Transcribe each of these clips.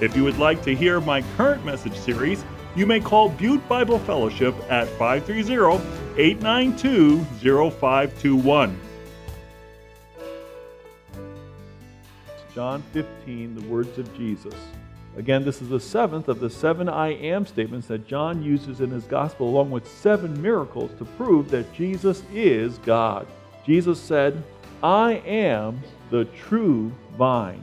If you would like to hear my current message series, you may call Butte Bible Fellowship at 530 892 0521. John 15, the words of Jesus. Again, this is the seventh of the seven I am statements that John uses in his gospel, along with seven miracles to prove that Jesus is God. Jesus said, I am the true vine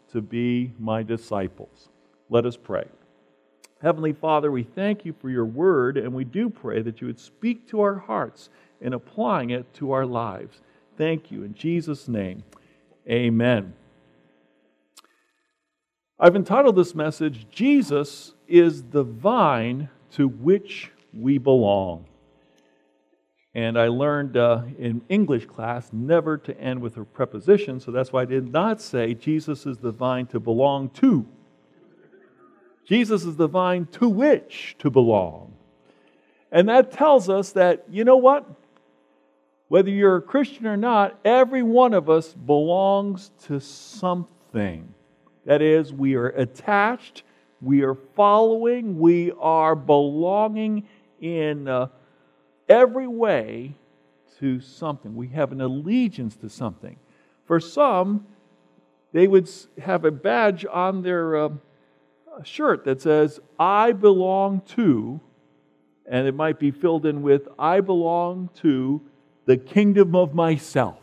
to be my disciples. Let us pray. Heavenly Father, we thank you for your word, and we do pray that you would speak to our hearts in applying it to our lives. Thank you. In Jesus' name, amen. I've entitled this message, Jesus is the vine to which we belong. And I learned uh, in English class never to end with a preposition, so that's why I did not say Jesus is the vine to belong to. Jesus is the vine to which to belong. And that tells us that, you know what? Whether you're a Christian or not, every one of us belongs to something. That is, we are attached, we are following, we are belonging in. Uh, every way to something. We have an allegiance to something. For some, they would have a badge on their uh, shirt that says, I belong to, and it might be filled in with, I belong to the kingdom of myself.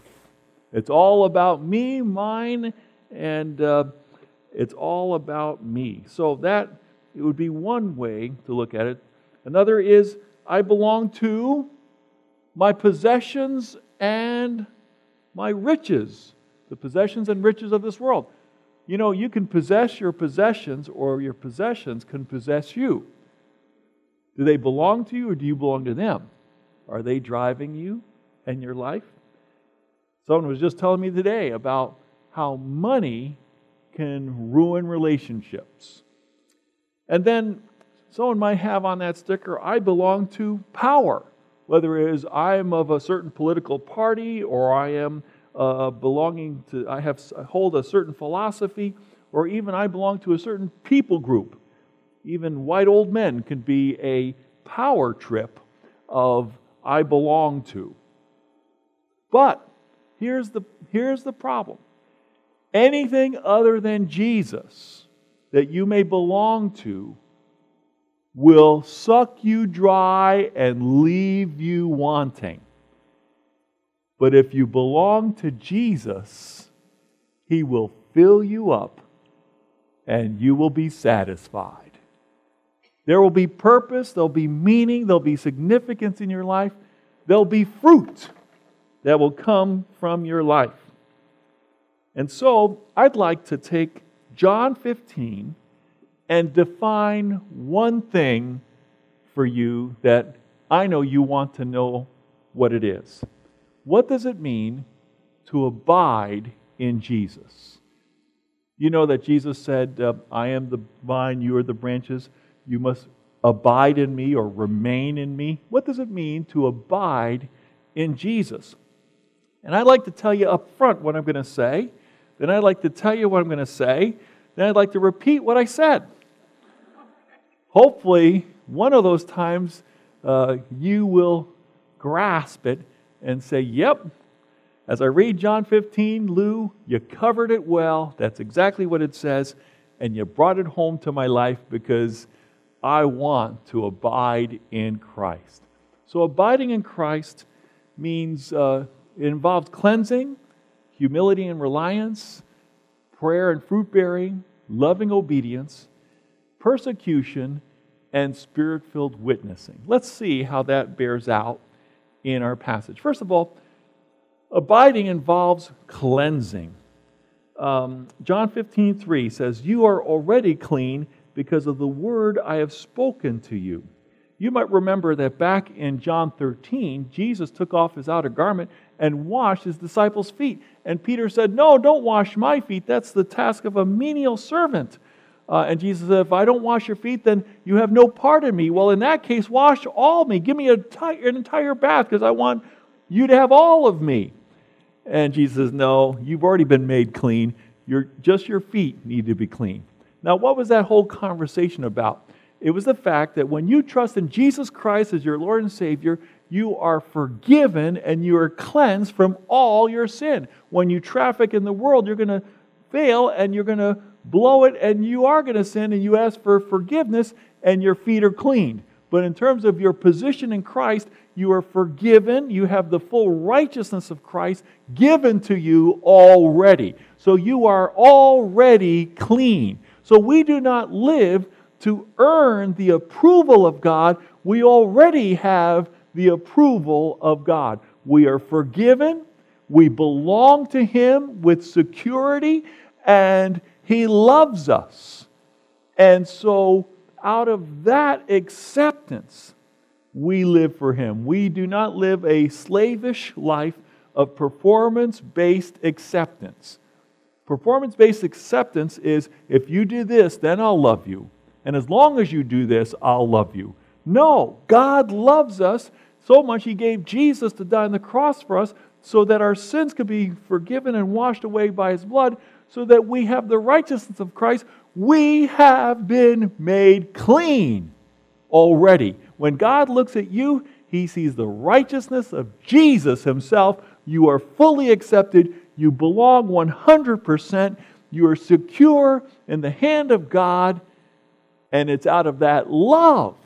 It's all about me, mine, and uh, it's all about me. So that it would be one way to look at it. Another is I belong to my possessions and my riches, the possessions and riches of this world. You know, you can possess your possessions, or your possessions can possess you. Do they belong to you, or do you belong to them? Are they driving you and your life? Someone was just telling me today about how money can ruin relationships. And then someone might have on that sticker, I belong to power. Whether it is I am of a certain political party or I am uh, belonging to, I have I hold a certain philosophy, or even I belong to a certain people group. Even white old men can be a power trip of I belong to. But here's the, here's the problem anything other than Jesus that you may belong to will suck you dry and leave you wanting. But if you belong to Jesus, He will fill you up and you will be satisfied. There will be purpose, there'll be meaning, there'll be significance in your life, there'll be fruit that will come from your life. And so I'd like to take John 15 and define one thing for you that I know you want to know what it is. What does it mean to abide in Jesus? You know that Jesus said, uh, I am the vine, you are the branches. You must abide in me or remain in me. What does it mean to abide in Jesus? And I'd like to tell you up front what I'm going to say. Then I'd like to tell you what I'm going to say. Then I'd like to repeat what I said. Hopefully, one of those times uh, you will grasp it and say, Yep, as I read John 15, Lou, you covered it well. That's exactly what it says. And you brought it home to my life because I want to abide in Christ. So, abiding in Christ means uh, it involves cleansing, humility and reliance, prayer and fruit bearing, loving obedience, persecution, and spirit filled witnessing. Let's see how that bears out in our passage. First of all, Abiding involves cleansing. Um, John 15, 3 says, You are already clean because of the word I have spoken to you. You might remember that back in John 13, Jesus took off his outer garment and washed his disciples' feet. And Peter said, No, don't wash my feet. That's the task of a menial servant. Uh, and Jesus said, If I don't wash your feet, then you have no part in me. Well, in that case, wash all me. Give me an entire bath because I want you to have all of me. And Jesus says, No, you've already been made clean. Your, just your feet need to be clean. Now, what was that whole conversation about? It was the fact that when you trust in Jesus Christ as your Lord and Savior, you are forgiven and you are cleansed from all your sin. When you traffic in the world, you're going to fail and you're going to blow it and you are going to sin and you ask for forgiveness and your feet are cleaned. But in terms of your position in Christ, you are forgiven. You have the full righteousness of Christ given to you already. So you are already clean. So we do not live to earn the approval of God. We already have the approval of God. We are forgiven. We belong to Him with security, and He loves us. And so out of that acceptance, we live for Him. We do not live a slavish life of performance based acceptance. Performance based acceptance is if you do this, then I'll love you. And as long as you do this, I'll love you. No, God loves us so much, He gave Jesus to die on the cross for us so that our sins could be forgiven and washed away by His blood, so that we have the righteousness of Christ we have been made clean already. When God looks at you, he sees the righteousness of Jesus himself. You are fully accepted. You belong 100%. You are secure in the hand of God. And it's out of that love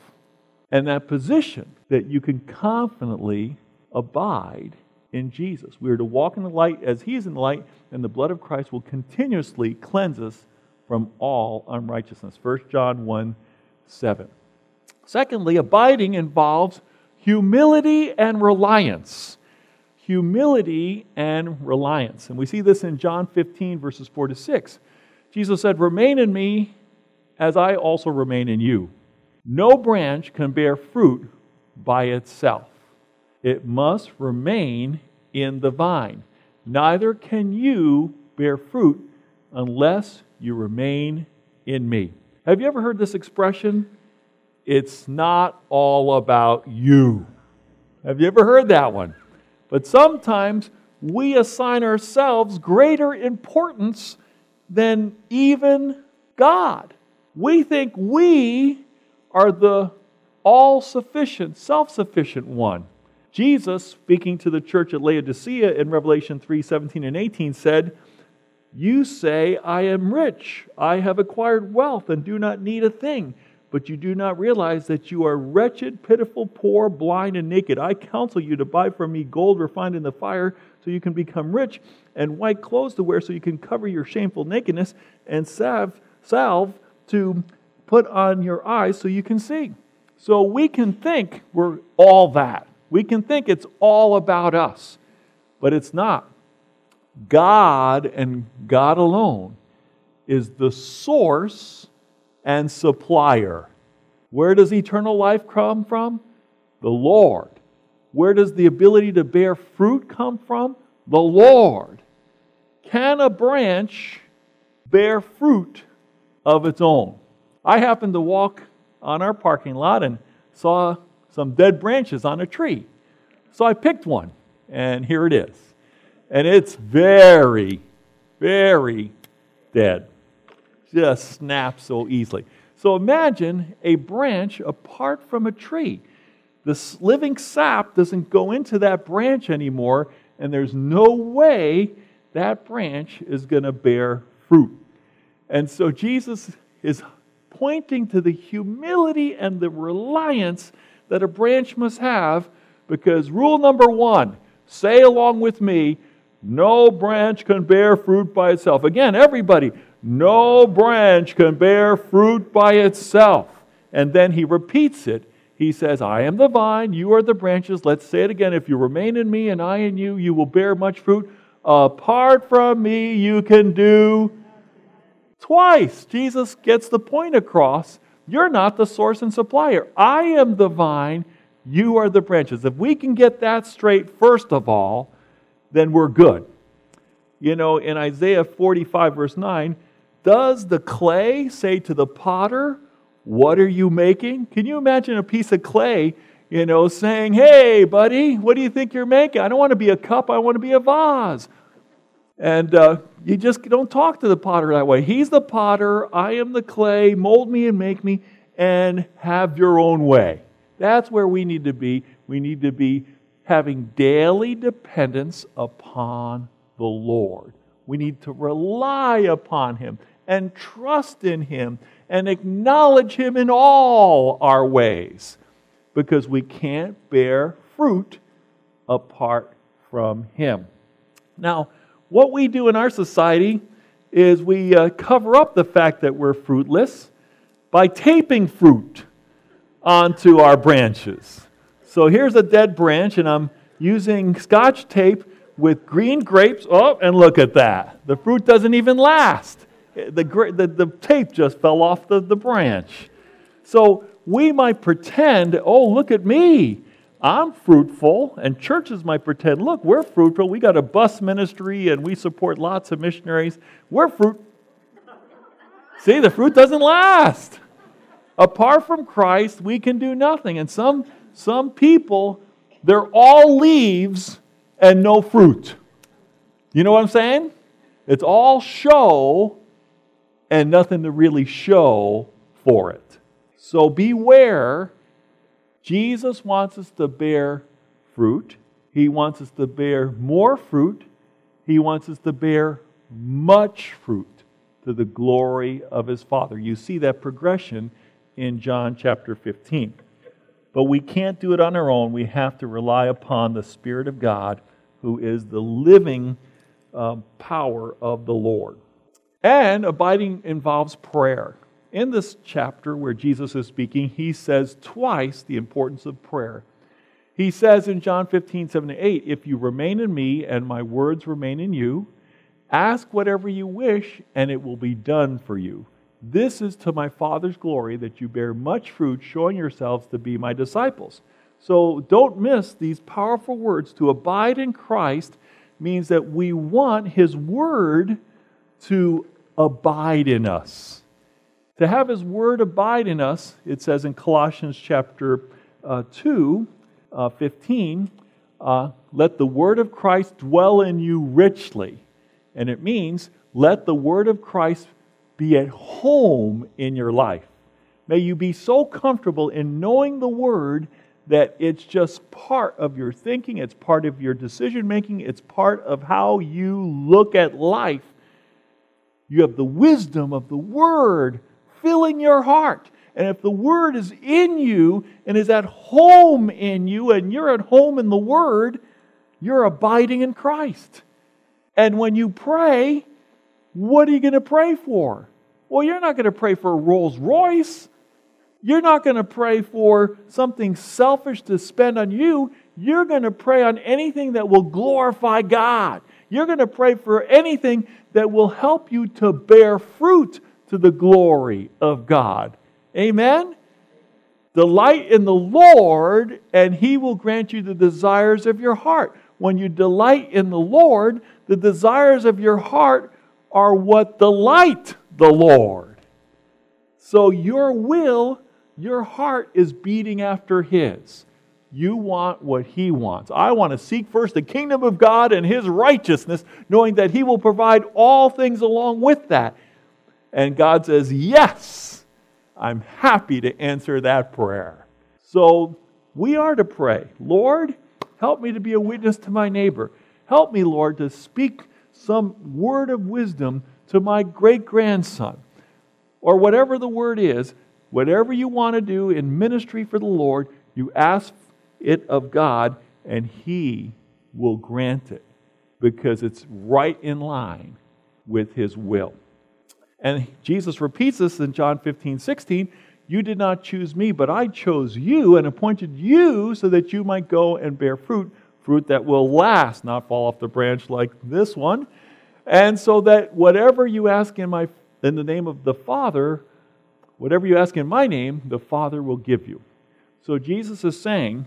and that position that you can confidently abide in Jesus. We are to walk in the light as He is in the light, and the blood of Christ will continuously cleanse us from all unrighteousness. 1 John 1 7. Secondly, abiding involves humility and reliance. Humility and reliance. And we see this in John 15, verses 4 to 6. Jesus said, Remain in me as I also remain in you. No branch can bear fruit by itself, it must remain in the vine. Neither can you bear fruit unless you remain in me. Have you ever heard this expression? It's not all about you. Have you ever heard that one? But sometimes we assign ourselves greater importance than even God. We think we are the all sufficient, self sufficient one. Jesus, speaking to the church at Laodicea in Revelation 3 17 and 18, said, you say, I am rich, I have acquired wealth, and do not need a thing. But you do not realize that you are wretched, pitiful, poor, blind, and naked. I counsel you to buy from me gold refined in the fire, so you can become rich, and white clothes to wear, so you can cover your shameful nakedness, and salve, salve to put on your eyes, so you can see. So we can think we're all that. We can think it's all about us, but it's not. God and God alone is the source and supplier. Where does eternal life come from? The Lord. Where does the ability to bear fruit come from? The Lord. Can a branch bear fruit of its own. I happened to walk on our parking lot and saw some dead branches on a tree. So I picked one, and here it is. And it's very, very dead. Just snaps so easily. So imagine a branch apart from a tree. The living sap doesn't go into that branch anymore, and there's no way that branch is going to bear fruit. And so Jesus is pointing to the humility and the reliance that a branch must have because rule number one say along with me no branch can bear fruit by itself. Again, everybody, no branch can bear fruit by itself. And then he repeats it. He says, I am the vine, you are the branches. Let's say it again. If you remain in me and I in you, you will bear much fruit. Apart from me, you can do twice. Jesus gets the point across. You're not the source and supplier. I am the vine, you are the branches. If we can get that straight, first of all, then we're good. You know, in Isaiah 45, verse 9, does the clay say to the potter, What are you making? Can you imagine a piece of clay, you know, saying, Hey, buddy, what do you think you're making? I don't want to be a cup, I want to be a vase. And uh, you just don't talk to the potter that way. He's the potter, I am the clay, mold me and make me, and have your own way. That's where we need to be. We need to be having daily dependence upon the Lord. We need to rely upon Him and trust in Him and acknowledge Him in all our ways because we can't bear fruit apart from Him. Now, what we do in our society is we uh, cover up the fact that we're fruitless by taping fruit onto our branches. So here's a dead branch, and I'm using scotch tape with green grapes. Oh, and look at that. The fruit doesn't even last. The, the, the tape just fell off the, the branch. So we might pretend, oh, look at me. I'm fruitful, and churches might pretend, look, we're fruitful. We got a bus ministry and we support lots of missionaries. We're fruit. See, the fruit doesn't last. Apart from Christ, we can do nothing. And some, some people, they're all leaves and no fruit. You know what I'm saying? It's all show and nothing to really show for it. So beware Jesus wants us to bear fruit. He wants us to bear more fruit. He wants us to bear much fruit to the glory of his Father. You see that progression in John chapter 15. But we can't do it on our own. We have to rely upon the Spirit of God, who is the living uh, power of the Lord. And abiding involves prayer in this chapter where Jesus is speaking, he says twice the importance of prayer. He says in John 15, 7 to 8, If you remain in me and my words remain in you, ask whatever you wish, and it will be done for you. This is to my Father's glory that you bear much fruit, showing yourselves to be my disciples. So don't miss these powerful words. To abide in Christ means that we want his word to abide in us. To have his word abide in us, it says in Colossians chapter uh, 2, uh, 15, uh, let the word of Christ dwell in you richly. And it means let the word of Christ be at home in your life. May you be so comfortable in knowing the word that it's just part of your thinking, it's part of your decision making, it's part of how you look at life. You have the wisdom of the word filling your heart. And if the Word is in you and is at home in you, and you're at home in the Word, you're abiding in Christ. And when you pray, what are you going to pray for? Well, you're not going to pray for a Rolls Royce. You're not going to pray for something selfish to spend on you. You're going to pray on anything that will glorify God. You're going to pray for anything that will help you to bear fruit to the glory of God. Amen? Delight in the Lord, and He will grant you the desires of your heart. When you delight in the Lord, the desires of your heart are what delight the Lord. So your will, your heart is beating after His. You want what He wants. I want to seek first the kingdom of God and His righteousness, knowing that He will provide all things along with that. And God says, Yes, I'm happy to answer that prayer. So we are to pray, Lord, help me to be a witness to my neighbor. Help me, Lord, to speak some word of wisdom to my great grandson, or whatever the word is, whatever you want to do in ministry for the Lord, you ask it of God, and He will grant it because it's right in line with His will. And Jesus repeats this in John 15, 16. You did not choose me, but I chose you and appointed you so that you might go and bear fruit, fruit that will last, not fall off the branch like this one. And so that whatever you ask in my in the name of the Father, whatever you ask in my name, the Father will give you. So Jesus is saying,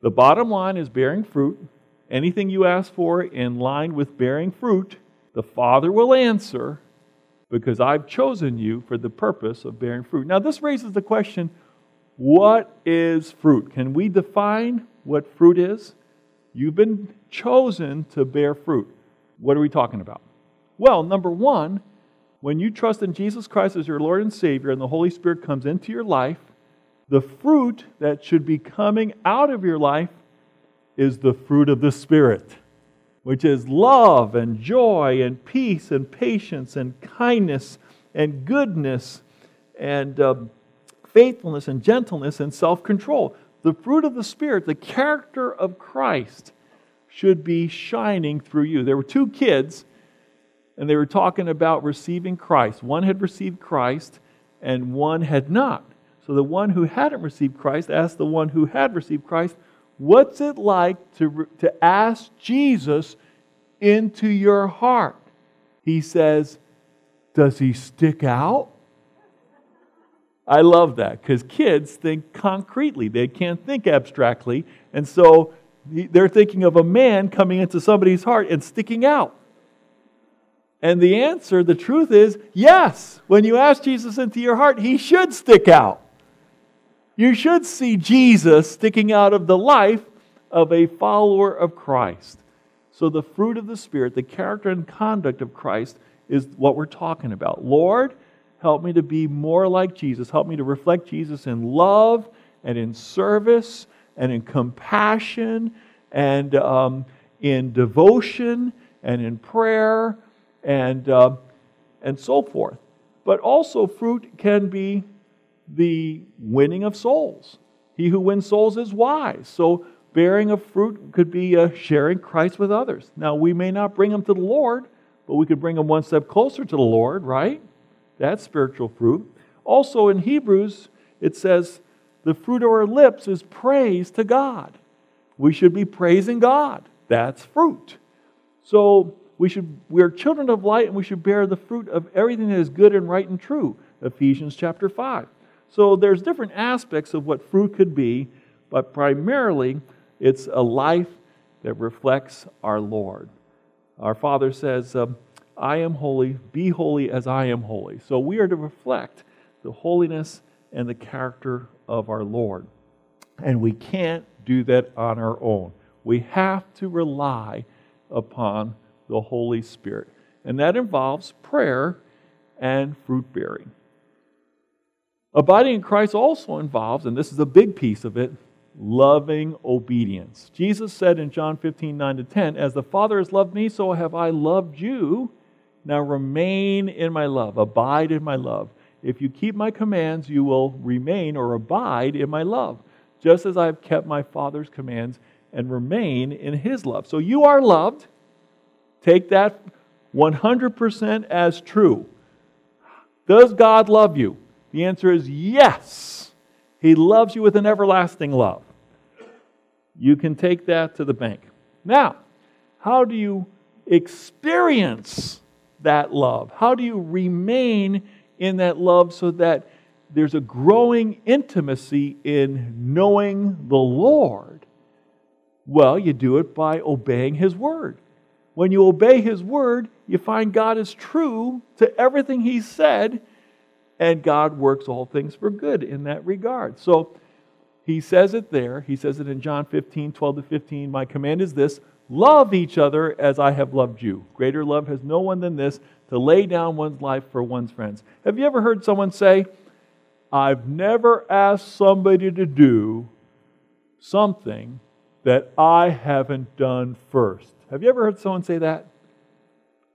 the bottom line is bearing fruit. Anything you ask for in line with bearing fruit, the Father will answer because I've chosen you for the purpose of bearing fruit. Now, this raises the question what is fruit? Can we define what fruit is? You've been chosen to bear fruit. What are we talking about? Well, number one, when you trust in Jesus Christ as your Lord and Savior and the Holy Spirit comes into your life, the fruit that should be coming out of your life is the fruit of the Spirit, which is love and joy and peace and patience and kindness and goodness and uh, faithfulness and gentleness and self control. The fruit of the Spirit, the character of Christ, should be shining through you. There were two kids, and they were talking about receiving Christ. One had received Christ, and one had not. So the one who hadn't received Christ asked the one who had received Christ, What's it like to, to ask Jesus into your heart? He says, Does he stick out? I love that because kids think concretely, they can't think abstractly. And so they're thinking of a man coming into somebody's heart and sticking out. And the answer, the truth is yes. When you ask Jesus into your heart, he should stick out. You should see Jesus sticking out of the life of a follower of Christ. So, the fruit of the Spirit, the character and conduct of Christ, is what we're talking about. Lord, help me to be more like Jesus. Help me to reflect Jesus in love and in service and in compassion and um, in devotion and in prayer and, uh, and so forth. But also, fruit can be the winning of souls. He who wins souls is wise. So, bearing of fruit could be uh, sharing Christ with others. Now, we may not bring them to the Lord, but we could bring them one step closer to the Lord, right? That's spiritual fruit. Also, in Hebrews, it says, the fruit of our lips is praise to God. We should be praising God. That's fruit. So we should we're children of light and we should bear the fruit of everything that is good and right and true. Ephesians chapter 5. So there's different aspects of what fruit could be, but primarily it's a life that reflects our Lord. Our Father says, um, I am holy, be holy as I am holy. So we are to reflect the holiness and the character of our Lord. And we can't do that on our own. We have to rely upon the Holy Spirit. And that involves prayer and fruit bearing. Abiding in Christ also involves, and this is a big piece of it, loving obedience. Jesus said in John 15, 9 to 10, As the Father has loved me, so have I loved you. Now remain in my love, abide in my love. If you keep my commands, you will remain or abide in my love, just as I have kept my Father's commands and remain in his love. So you are loved. Take that 100% as true. Does God love you? The answer is yes. He loves you with an everlasting love. You can take that to the bank. Now, how do you experience that love? How do you remain in that love so that there's a growing intimacy in knowing the Lord? Well, you do it by obeying His word. When you obey His word, you find God is true to everything He said, and God works all things for good in that regard. So He says it there. He says it in John 15, 12 to 15. My command is this love each other as I have loved you. Greater love has no one than this to lay down one's life for one's friends. Have you ever heard someone say, I've never asked somebody to do something that I haven't done first? Have you ever heard someone say that?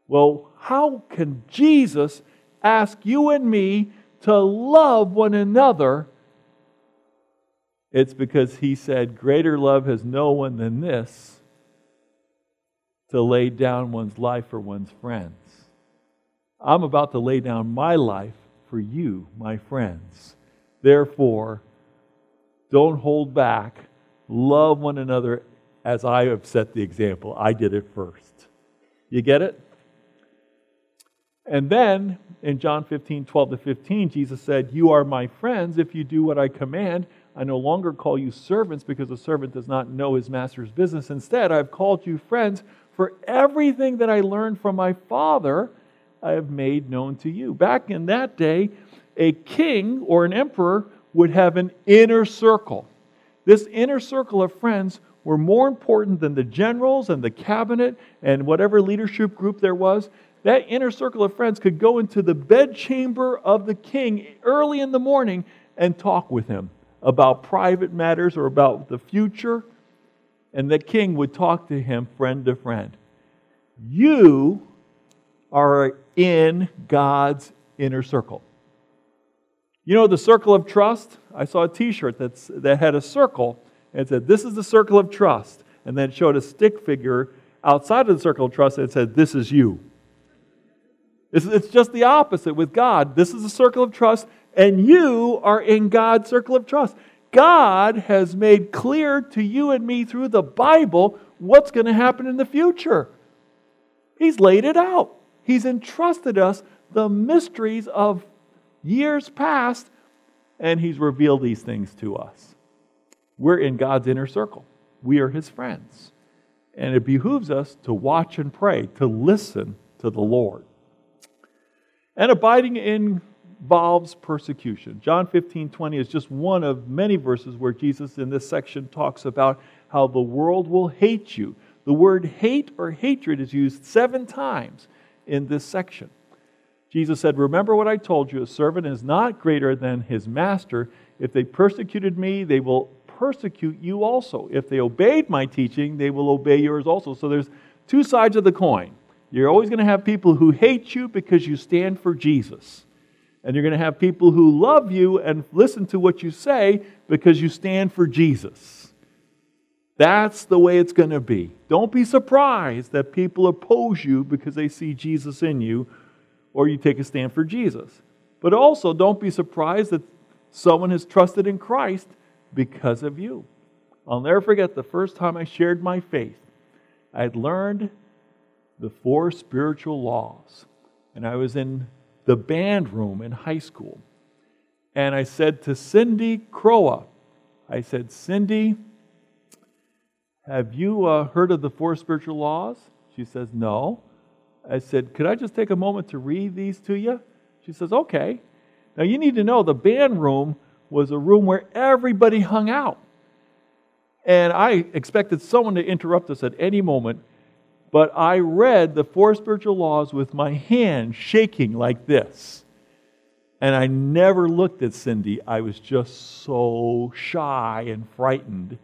Well, how can Jesus ask you and me to love one another? It's because he said, Greater love has no one than this to lay down one's life for one's friends. I'm about to lay down my life for you, my friends. Therefore, don't hold back. Love one another as I have set the example. I did it first. You get it? And then in John 15, 12 to 15, Jesus said, You are my friends if you do what I command. I no longer call you servants because a servant does not know his master's business. Instead, I've called you friends, for everything that I learned from my Father, I have made known to you. Back in that day, a king or an emperor would have an inner circle. This inner circle of friends were more important than the generals and the cabinet and whatever leadership group there was. That inner circle of friends could go into the bedchamber of the king early in the morning and talk with him about private matters or about the future. And the king would talk to him friend to friend. You are in God's inner circle. You know the circle of trust? I saw a t shirt that had a circle and said, This is the circle of trust. And then showed a stick figure outside of the circle of trust and said, This is you. It's, it's just the opposite with God. This is the circle of trust, and you are in God's circle of trust. God has made clear to you and me through the Bible what's going to happen in the future. He's laid it out. He's entrusted us the mysteries of years past, and He's revealed these things to us. We're in God's inner circle, we are His friends. And it behooves us to watch and pray, to listen to the Lord. And abiding involves persecution. John 15 20 is just one of many verses where Jesus in this section talks about how the world will hate you. The word hate or hatred is used seven times in this section. Jesus said, Remember what I told you, a servant is not greater than his master. If they persecuted me, they will persecute you also. If they obeyed my teaching, they will obey yours also. So there's two sides of the coin. You're always going to have people who hate you because you stand for Jesus. And you're going to have people who love you and listen to what you say because you stand for Jesus. That's the way it's going to be. Don't be surprised that people oppose you because they see Jesus in you or you take a stand for Jesus. But also, don't be surprised that someone has trusted in Christ because of you. I'll never forget the first time I shared my faith. I had learned the four spiritual laws, and I was in the band room in high school. And I said to Cindy Croa, I said, Cindy, have you uh, heard of the four spiritual laws? She says, No. I said, Could I just take a moment to read these to you? She says, Okay. Now you need to know the band room was a room where everybody hung out. And I expected someone to interrupt us at any moment, but I read the four spiritual laws with my hand shaking like this. And I never looked at Cindy. I was just so shy and frightened.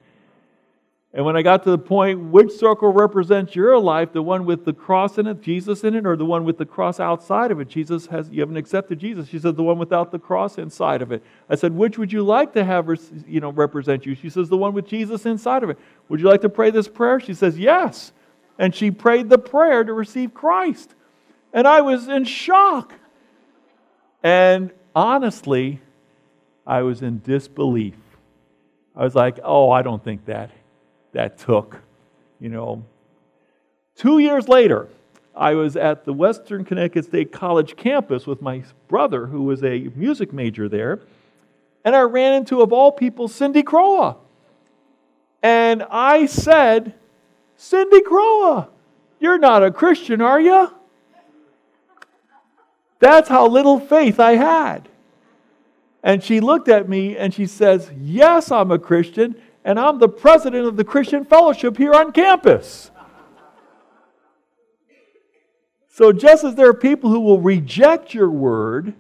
And when I got to the point, which circle represents your life, the one with the cross in it, Jesus in it, or the one with the cross outside of it? Jesus has, you haven't accepted Jesus. She said, the one without the cross inside of it. I said, which would you like to have, you know, represent you? She says, the one with Jesus inside of it. Would you like to pray this prayer? She says, yes. And she prayed the prayer to receive Christ. And I was in shock. And honestly, I was in disbelief. I was like, oh, I don't think that that took. You know, two years later, I was at the Western Connecticut State College campus with my brother, who was a music major there, and I ran into, of all people, Cindy Croa. And I said, Cindy Croa, You're not a Christian, are you? That's how little faith I had. And she looked at me and she says, Yes, I'm a Christian, and I'm the president of the Christian Fellowship here on campus. So, just as there are people who will reject your word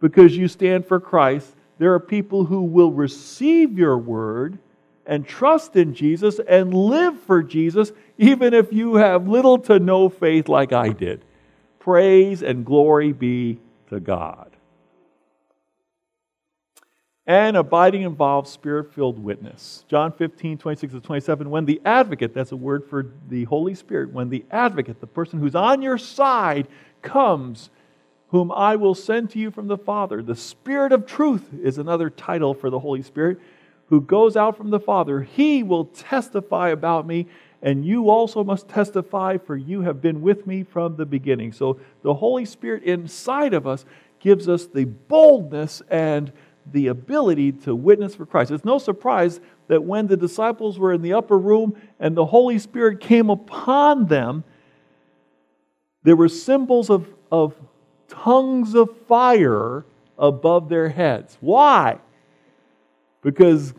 because you stand for Christ, there are people who will receive your word and trust in Jesus and live for Jesus, even if you have little to no faith like I did. Praise and glory be to God. And abiding involves spirit filled witness. John 15, 26 to 27. When the advocate, that's a word for the Holy Spirit, when the advocate, the person who's on your side, comes, whom I will send to you from the Father, the Spirit of truth is another title for the Holy Spirit, who goes out from the Father, he will testify about me, and you also must testify, for you have been with me from the beginning. So the Holy Spirit inside of us gives us the boldness and the ability to witness for Christ. It's no surprise that when the disciples were in the upper room and the Holy Spirit came upon them, there were symbols of, of tongues of fire above their heads. Why? Because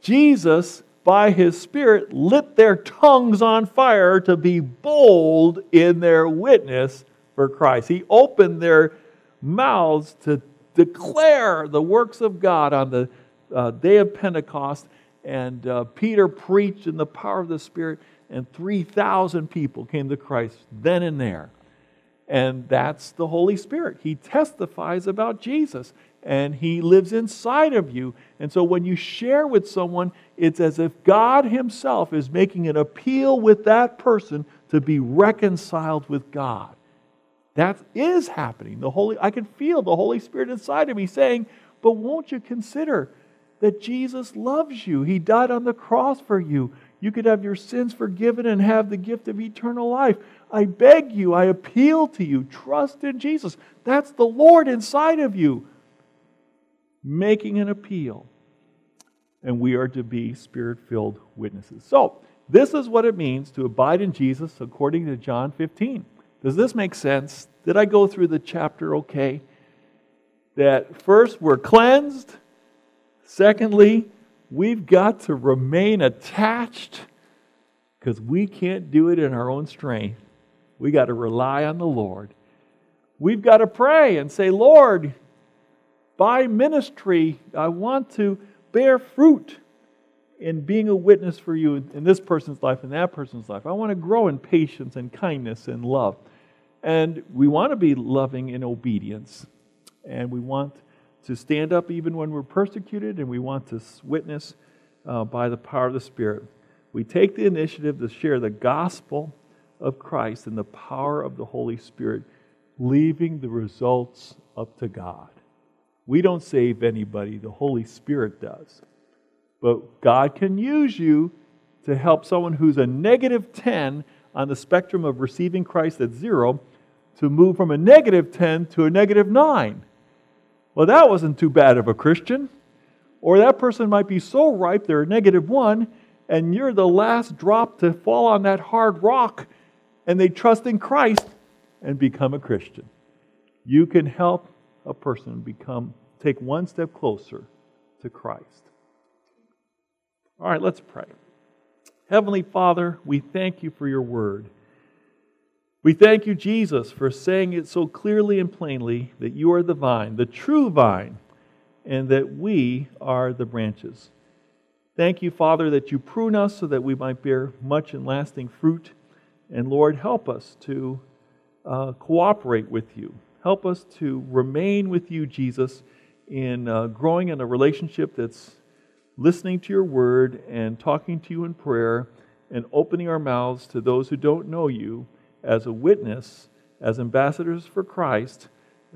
Jesus, by his Spirit, lit their tongues on fire to be bold in their witness for Christ. He opened their mouths to declare the works of God on the uh, day of Pentecost. And uh, Peter preached in the power of the Spirit, and 3,000 people came to Christ then and there. And that's the Holy Spirit. He testifies about Jesus and He lives inside of you. And so when you share with someone, it's as if God Himself is making an appeal with that person to be reconciled with God. That is happening. The Holy, I can feel the Holy Spirit inside of me saying, But won't you consider that Jesus loves you? He died on the cross for you. You could have your sins forgiven and have the gift of eternal life. I beg you, I appeal to you, trust in Jesus. That's the Lord inside of you making an appeal. And we are to be spirit filled witnesses. So, this is what it means to abide in Jesus according to John 15. Does this make sense? Did I go through the chapter okay? That first, we're cleansed. Secondly, we've got to remain attached because we can't do it in our own strength. We got to rely on the Lord. We've got to pray and say, Lord, by ministry, I want to bear fruit in being a witness for you in this person's life and that person's life. I want to grow in patience and kindness and love. And we want to be loving in obedience. And we want to stand up even when we're persecuted, and we want to witness uh, by the power of the Spirit. We take the initiative to share the gospel of Christ and the power of the Holy Spirit, leaving the results up to God. We don't save anybody, the Holy Spirit does. But God can use you to help someone who's a negative 10 on the spectrum of receiving Christ at zero to move from a negative 10 to a negative 9. Well, that wasn't too bad of a Christian. Or that person might be so ripe they're a negative 1, and you're the last drop to fall on that hard rock, and they trust in Christ and become a Christian. You can help a person become take one step closer to Christ. All right, let's pray. Heavenly Father, we thank you for your word. We thank you, Jesus, for saying it so clearly and plainly that you are the vine, the true vine, and that we are the branches. Thank you, Father, that you prune us so that we might bear much and lasting fruit. And Lord, help us to uh, cooperate with you. Help us to remain with you, Jesus, in uh, growing in a relationship that's listening to your word and talking to you in prayer and opening our mouths to those who don't know you as a witness, as ambassadors for Christ,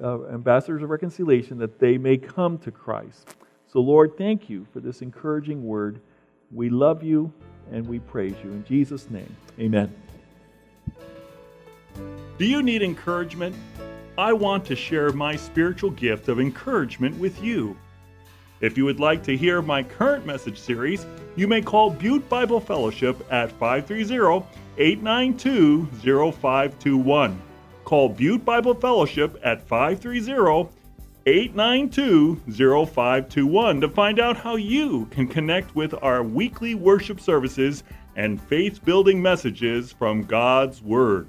uh, ambassadors of reconciliation, that they may come to Christ. So, Lord, thank you for this encouraging word. We love you and we praise you. In Jesus' name, amen. Do you need encouragement? I want to share my spiritual gift of encouragement with you. If you would like to hear my current message series, you may call Butte Bible Fellowship at 530 892 0521. Call Butte Bible Fellowship at 530 892 0521 to find out how you can connect with our weekly worship services and faith building messages from God's Word.